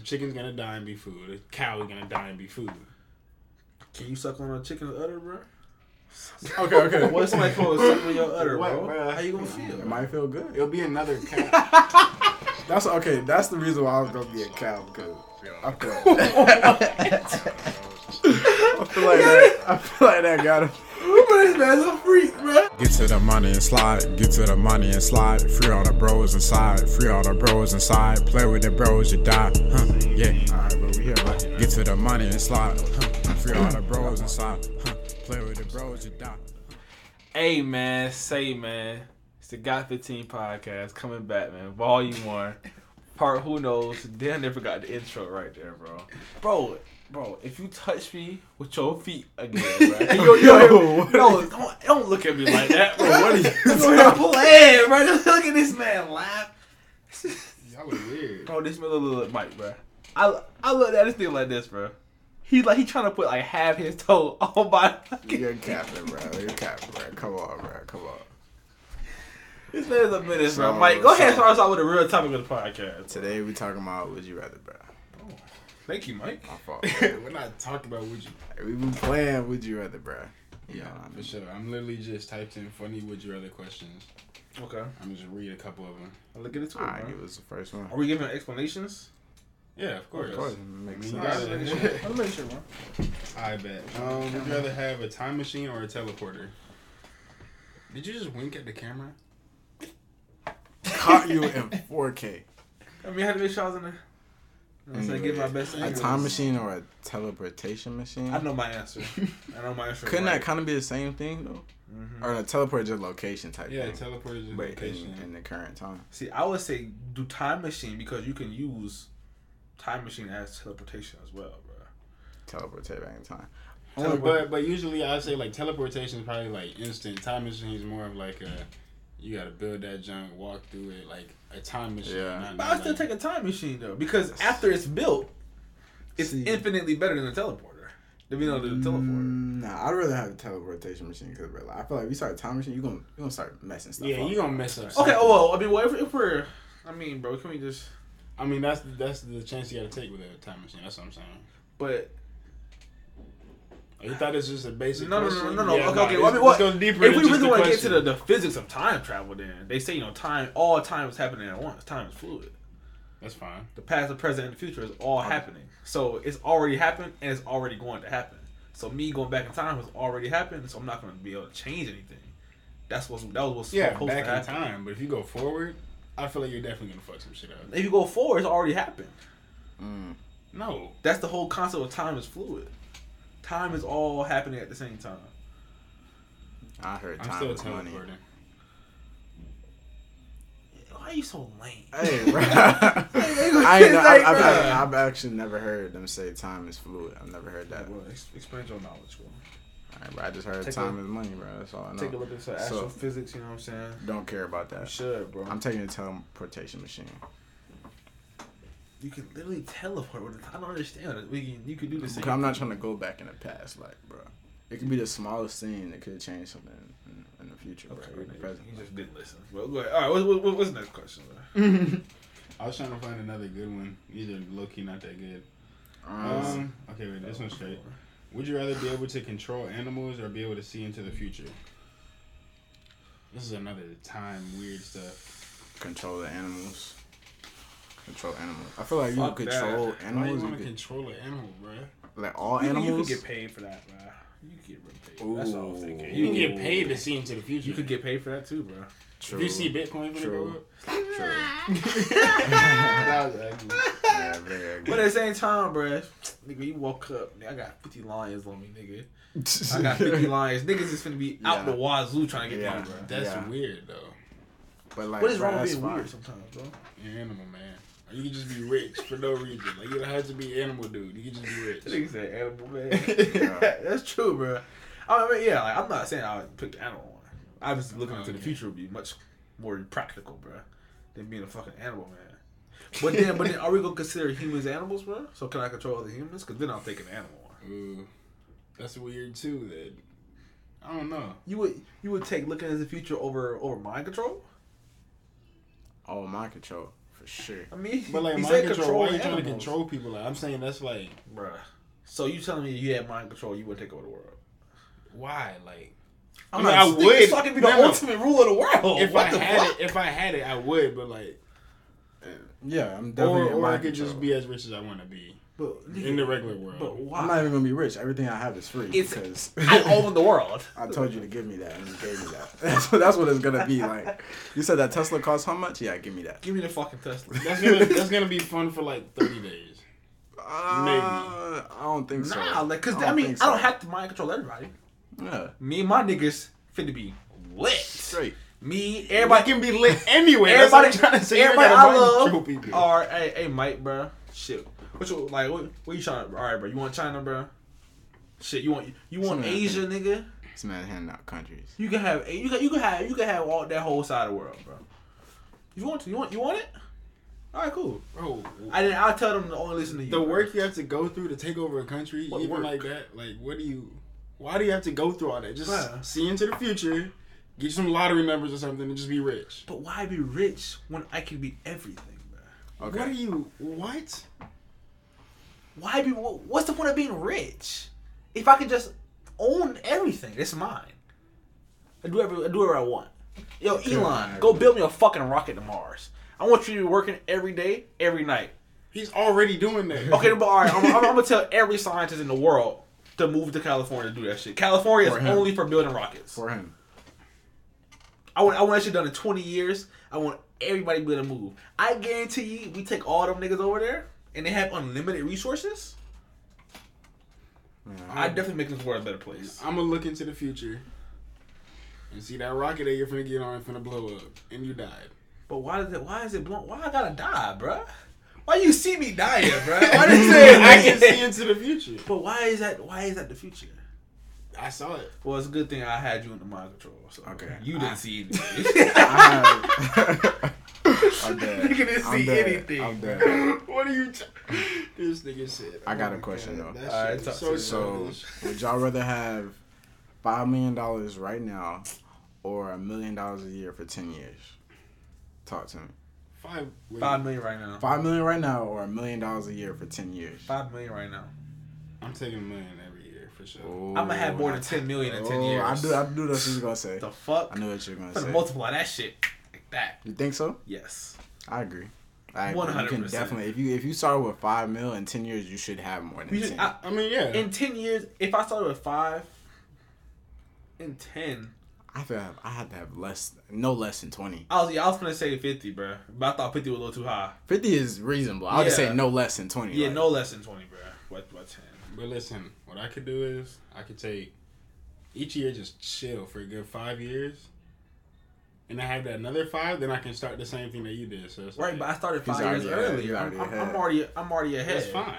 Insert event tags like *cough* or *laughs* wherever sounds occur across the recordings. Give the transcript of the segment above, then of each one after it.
A chicken's gonna die and be food. The cow is gonna die and be food. Can you suck on a chicken's udder, bro? Okay, okay. What's if somebody called suck on your udder, What, bro? bro? How you gonna feel? It might feel good. It'll be another cow. *laughs* That's okay. That's the reason why I was gonna be a cow because I feel *laughs* like I feel like that. I feel like that got him. This man's a freak, bro. Get to the money and slide, get to the money and slide. Free all the bros inside, free all the bros inside. Play with the bros, you die. Huh, yeah. Alright, but we here, right? Get to the money and slide. Huh, free all the bros inside. Huh, play with the bros, you die. Hey man, say man, it's the Got 15 podcast coming back, man. Volume one, part who knows. Damn, never forgot the intro right there, bro. Bro, bro, if you touch me with your feet again, *laughs* bro, yo, yo, no, don't, don't look at me like that, bro. What are you *laughs* doing? playing, bro? Just look at this man laugh. Y'all look weird. Bro, this man look, look like Mike, bro. I I look at this thing like this, bro. He like he trying to put like half his toe *laughs* on my. You're capping, bro. You're capping, bro. Come on, bro. Come on. This man's a menace, bro. Mike, go ahead and start us out with a real topic of the podcast. Today we talking about would you rather, bro. Thank you, Mike. My fault. *laughs* We're not talking about would you. We've been playing would you rather, bro. Yeah, for sure. I'm literally just typed in funny would you rather questions. Okay, I'm just read a couple of them. I'll look at it too, Alright, bro. give us the first one. Are we giving explanations? Yeah, of course. Of course, makes I mean, sense. you gotta- sure. I'll make sure, bro. I bet. Um, would you rather have a time machine or a teleporter? Did you just wink at the camera? Caught you in 4K. I mean, I had to make sure I was in there. You know I'm saying? Give my best. A answer. time machine or a teleportation machine? I know my answer. I know my answer. Couldn't right. that kind of be the same thing though? Mhm. Or a teleport just location type Yeah, thing? teleporter is but location. in, in the current time. See, I would say do time machine because you can use time machine as teleportation as well, bro. Teleport back in time. Tele- but but usually I would say like teleportation is probably like instant. Time machine is more of like a you gotta build that junk, walk through it like a time machine. Yeah. not- But I still like- take a time machine though because after it's built, it's See. infinitely better than a teleporter. If you know the teleporter. Mm, Nah, I'd rather have a teleportation machine because like, I feel like if you start a time machine, you gonna you gonna start messing stuff up. yeah, up. you gonna mess up. Okay, oh well, I mean, well, if, if we're, I mean, bro, can we just? I mean that's that's the chance you gotta take with a time machine. That's what I'm saying. But You thought it's just a basic. no, no, no, no, no, Yeah, okay, okay. Well, I mean, this what, goes deeper if we really want to get to the, the physics of time travel, then they say you know time, all time is happening at once. Time is fluid. That's fine. The past, the present, and the future is all happening. So it's already happened and it's already going to happen. So me going back in time has already happened. So I'm not going to be able to change anything. That's what's that was what's Yeah, supposed back to in time. But if you go forward, I feel like you're definitely gonna fuck some shit up. If you go forward, it's already happened. Mm. No, That's the whole concept of time is fluid. Time is all happening at the same time. I heard I'm time still is money. Why are you so lame? Hey, *laughs* bro. I ain't know, Like, I've. I've, I've actually never heard them say time is fluid. I've never heard that. Well, ex- expand your knowledge, bro. Alright, bro, I just heard Take time a- is money, bro. That's all I know. Take a look at some So- astrophysics. You know what I'm saying? Don't care about You that. should, bro. I'm taking a teleportation machine. You can literally teleport with it. I don't understand it. We can, you can do this. Because I'm not trying to go back in the past, like, bro. It could be the smallest thing that could change something in, in the future, bro. Okay, or in the present. he just didn't listen. Well, go ahead. All right, what, what, what's the next question? Bro? *laughs* I was trying to find another good one. Either are low key not that good. Um, Um, okay, wait, this one's straight. Would you rather be able to control animals or be able to see into the future? This is another time weird stuff. control the animals. Control animals. I feel like you Fuck could that. control Why do you animals. You want to control an animal, bro? like all You, you animals. could get paid for that, bro. You could get paid. That's what I was thinking. You You, can can get paid to see into the future. you could get paid for that too, bro. True. If you see Bitcoin when True. it go up. True. that was ugly. Yeah, very But at the same time, bro, nigga, you woke up. nigga, I got 50 lions on me, nigga. I got 50 *laughs* lions. Niggas is finna be out Yeah. the wazoo trying to get Yeah. money, bro. That's Yeah. weird though. But like, What is bro, wrong with that's being fine. weird sometimes, bro? You're animal, man. Or you can just be rich for no reason. Like you don't have to be animal dude. You can just be rich. That nigga said animal, man. *laughs* Yeah. *laughs* That's true, bro. I mean, yeah, like, I'm not saying I would pick the animal one. Obviously, looking into the future would be much more practical, bro, than being a fucking animal, man. But then, but then, are we gonna consider humans animals, bro? So can I control other humans? Because then I'll take an animal. one. Ooh, that's weird too. That I don't know. You would you would take looking into the future over over mind control? Oh, mind control. For sure. I mean, But like he mind said control, why are you trying to control people? Like, I'm saying that's like Bruh. So you telling me you had mind control, you would take over the world? why? Like I'm I mean, not I thinking would. So I can be the No, no. ultimate ruler of the world. if what I the had fuck? it, if I had it, I would. But like, Yeah, I'm or definitely. in or I could control. just be as rich as I want to be But, in the regular world. but why? I'm not even gonna be rich. Everything I have is free It's- because *laughs* I own the world. *laughs* I told you to give me that, and you gave me that. *laughs* That's what, that's what it's gonna be like. You said that Tesla costs how much? Yeah, give me that. Give me the fucking Tesla. that's gonna that's gonna be fun for like 30 days. Maybe. Uh, I don't think so. Nah, like, cause I, don't mean, think I don't have to mind control everybody. Yeah, Me and my niggas finna be lit. straight. Me, Everybody everybody, can be lit anyway. everybody, That's what I'm trying to say. You everybody gotta I love control people. are, hey, hey, Mike, bro. Shit, what you like? What, what you trying? to All right, bro. You want China, bro? Shit, you want you want Something like Asia, nigga? This man handing out countries. You can have you can you can have you can have all that whole side of the world, bro. You want to? You want you want it? All right, cool. Bro, I didn't. I'll tell them to only listen to you. the bro. work you have to go through to take over a country, What even work? like that, like what do you? Why do you have to go through all that? Just Bruh. see into the future, get you some lottery numbers or something, and just be rich. But why be rich when I can be everything, bro? Okay. What are you? What? Why be? What's the point of being rich if I could just own everything? It's mine. I do every, I do whatever I want. Yo, Elon, go build me a fucking rocket to Mars. I want you to be working every day, every night. He's already doing that. Okay, but all right, I'm, I'm, I'm gonna tell *laughs* every scientist in the world to move to California to do that shit. California For is him. only for building rockets. For him. I want I want that shit done in 20 years. I want everybody to be able to move. I guarantee you, we take all them niggas over there and they have unlimited resources. I definitely make this world a better place. I'm gonna look into the future and see that rocket that you're finna get on finna blow up, and you died. But why is it? Why is it blown? Why I gotta die, bruh? Why you see me dying, bruh? Why they *laughs* say I can see into the future. But why is that? Why is that the future? I saw it. Well, it's a good thing I had you in the mind control. So Okay. you didn't see anything. *laughs* *laughs* I- I'm dead. Nigga didn't I'm see dead. anything. I'm dead. *laughs* What are you? T- this nigga said. I got oh a question, God, though. Alright, shit is talk so. So, would y'all rather have five million dollars right now, or a million dollars a year for ten years? Talk to me. Five. Five million right now. Five million right now, or a million dollars a year for ten years? Five million right now. I'm taking a million every year for sure. Oh, I'm gonna have more than ten million in ten oh, years. I do. I do. That's what you're gonna say. The fuck? I know what you're gonna I'm gonna say. multiply that shit like that. You think so? Yes. I agree. I can 100%. definitely. If you if you start with five mil in ten years, you should have more than We ten. I, I mean, yeah. in ten years, if I started with five, in ten, I feel like I had to have less, no less than twenty. I was yeah, I was gonna say fifty, bro. But I thought fifty was a little too high. Fifty is reasonable. I'll just Yeah. say no less than twenty. Yeah, like- no less than twenty, bro. What what ten? But listen, what I could do is I could take each year just chill for a good five years, and I have that another five. Then I can start the same thing that you did. So it's Right, like, but I started five years already ahead. earlier. I'm, already I'm, ahead. I'm already I'm already ahead. that's fine.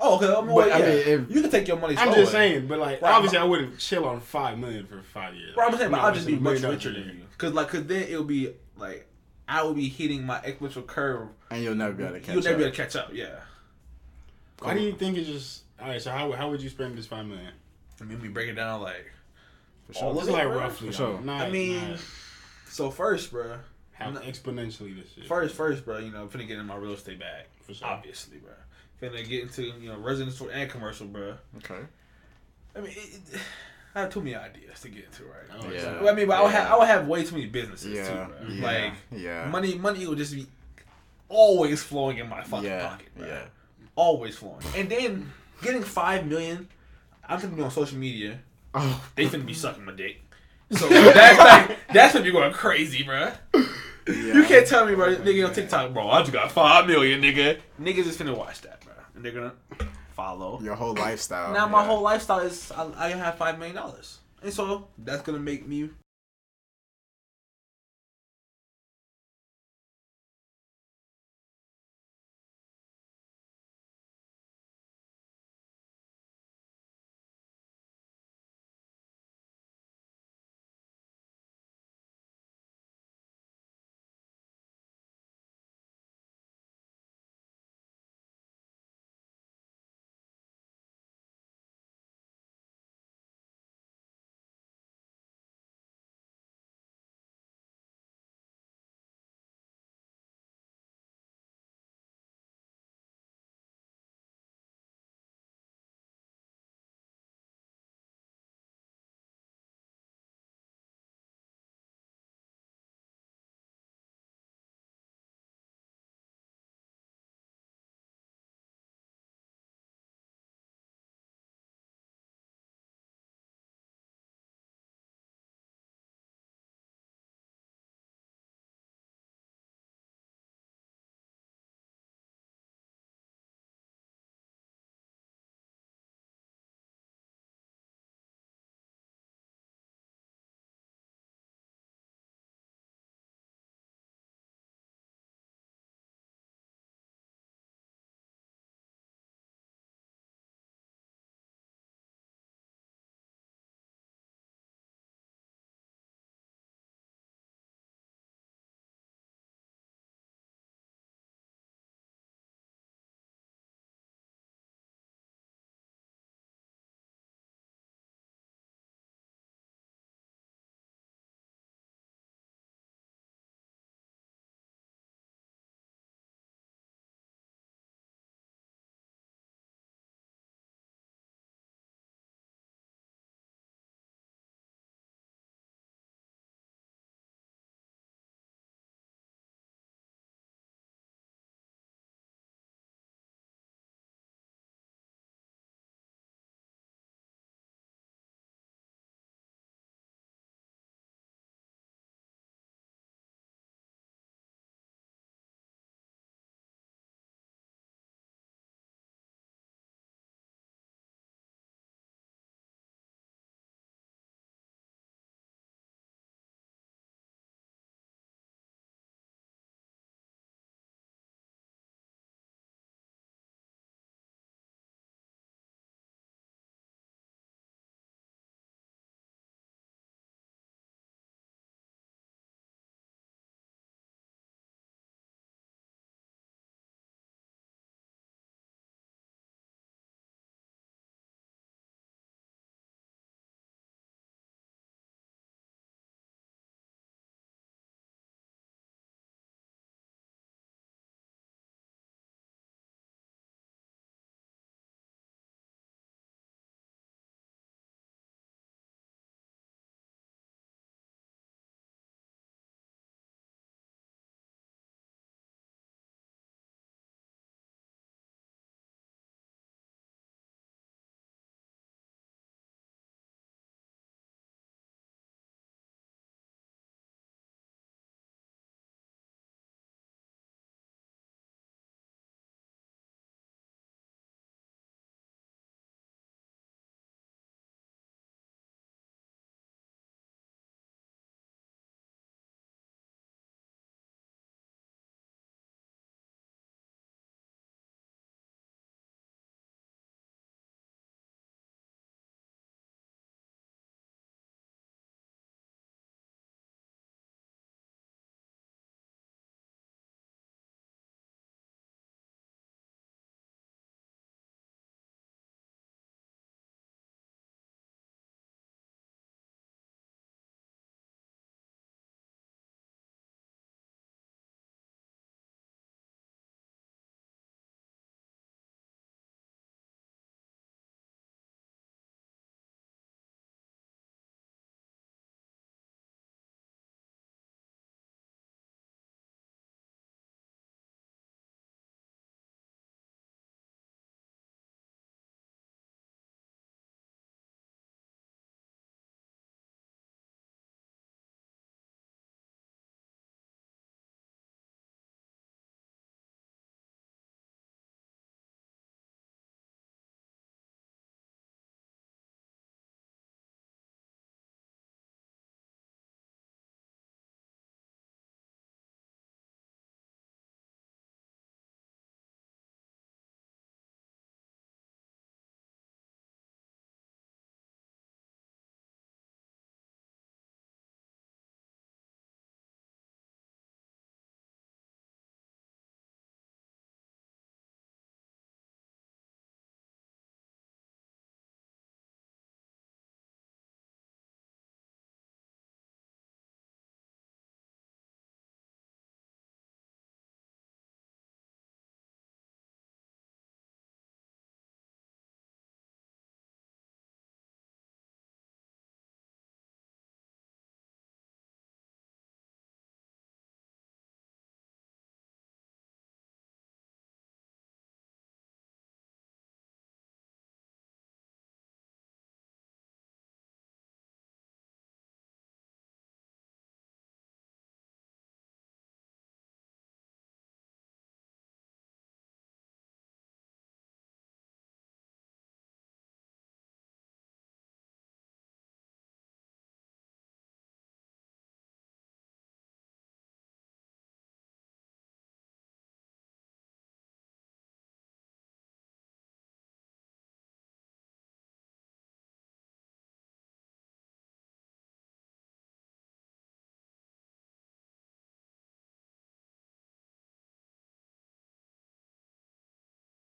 Oh, okay. I'm, But, well, I yeah. mean, if- you can take your money. I'm slower. just saying, but like Right, obviously but- I wouldn't chill on five million for five years. Right, I'm saying, but I'll just be much richer than you. Cause like, cause then it'll be like I will be hitting my exponential curve. and you'll never be able to catch up. You'll never up. be able to catch up. Yeah. Why do you think it's just all right? So how how would you spend this five million? I mean, we break it down like. For all sure. of it, like bro. roughly. For sure. Not, I mean, not so first, bro. how no- exponentially this shit. First, first, bro. You know, I'm finna get in my real estate bag. For sure. Obviously, bro. Finna get into you know residential and commercial, bro. Okay. I mean, it, it, I have too many ideas to get into right now. Oh, Yeah. so- I mean, but I would have I would have way too many businesses Yeah. too, bro. Yeah. Like yeah. money, money will just be always flowing in my fucking yeah. pocket, bro. Yeah. Always flowing. And then getting five million, I'm gonna be on social media. Oh. They finna be sucking my dick. So *laughs* that's like that's gonna be going crazy, bro. You can't tell me, bro. Nigga on TikTok, bro. I just got five million, nigga. Niggas is finna watch that, bro, and they're gonna follow. Your whole lifestyle. Now my yeah. whole lifestyle is I, I have five million dollars, and so that's gonna make me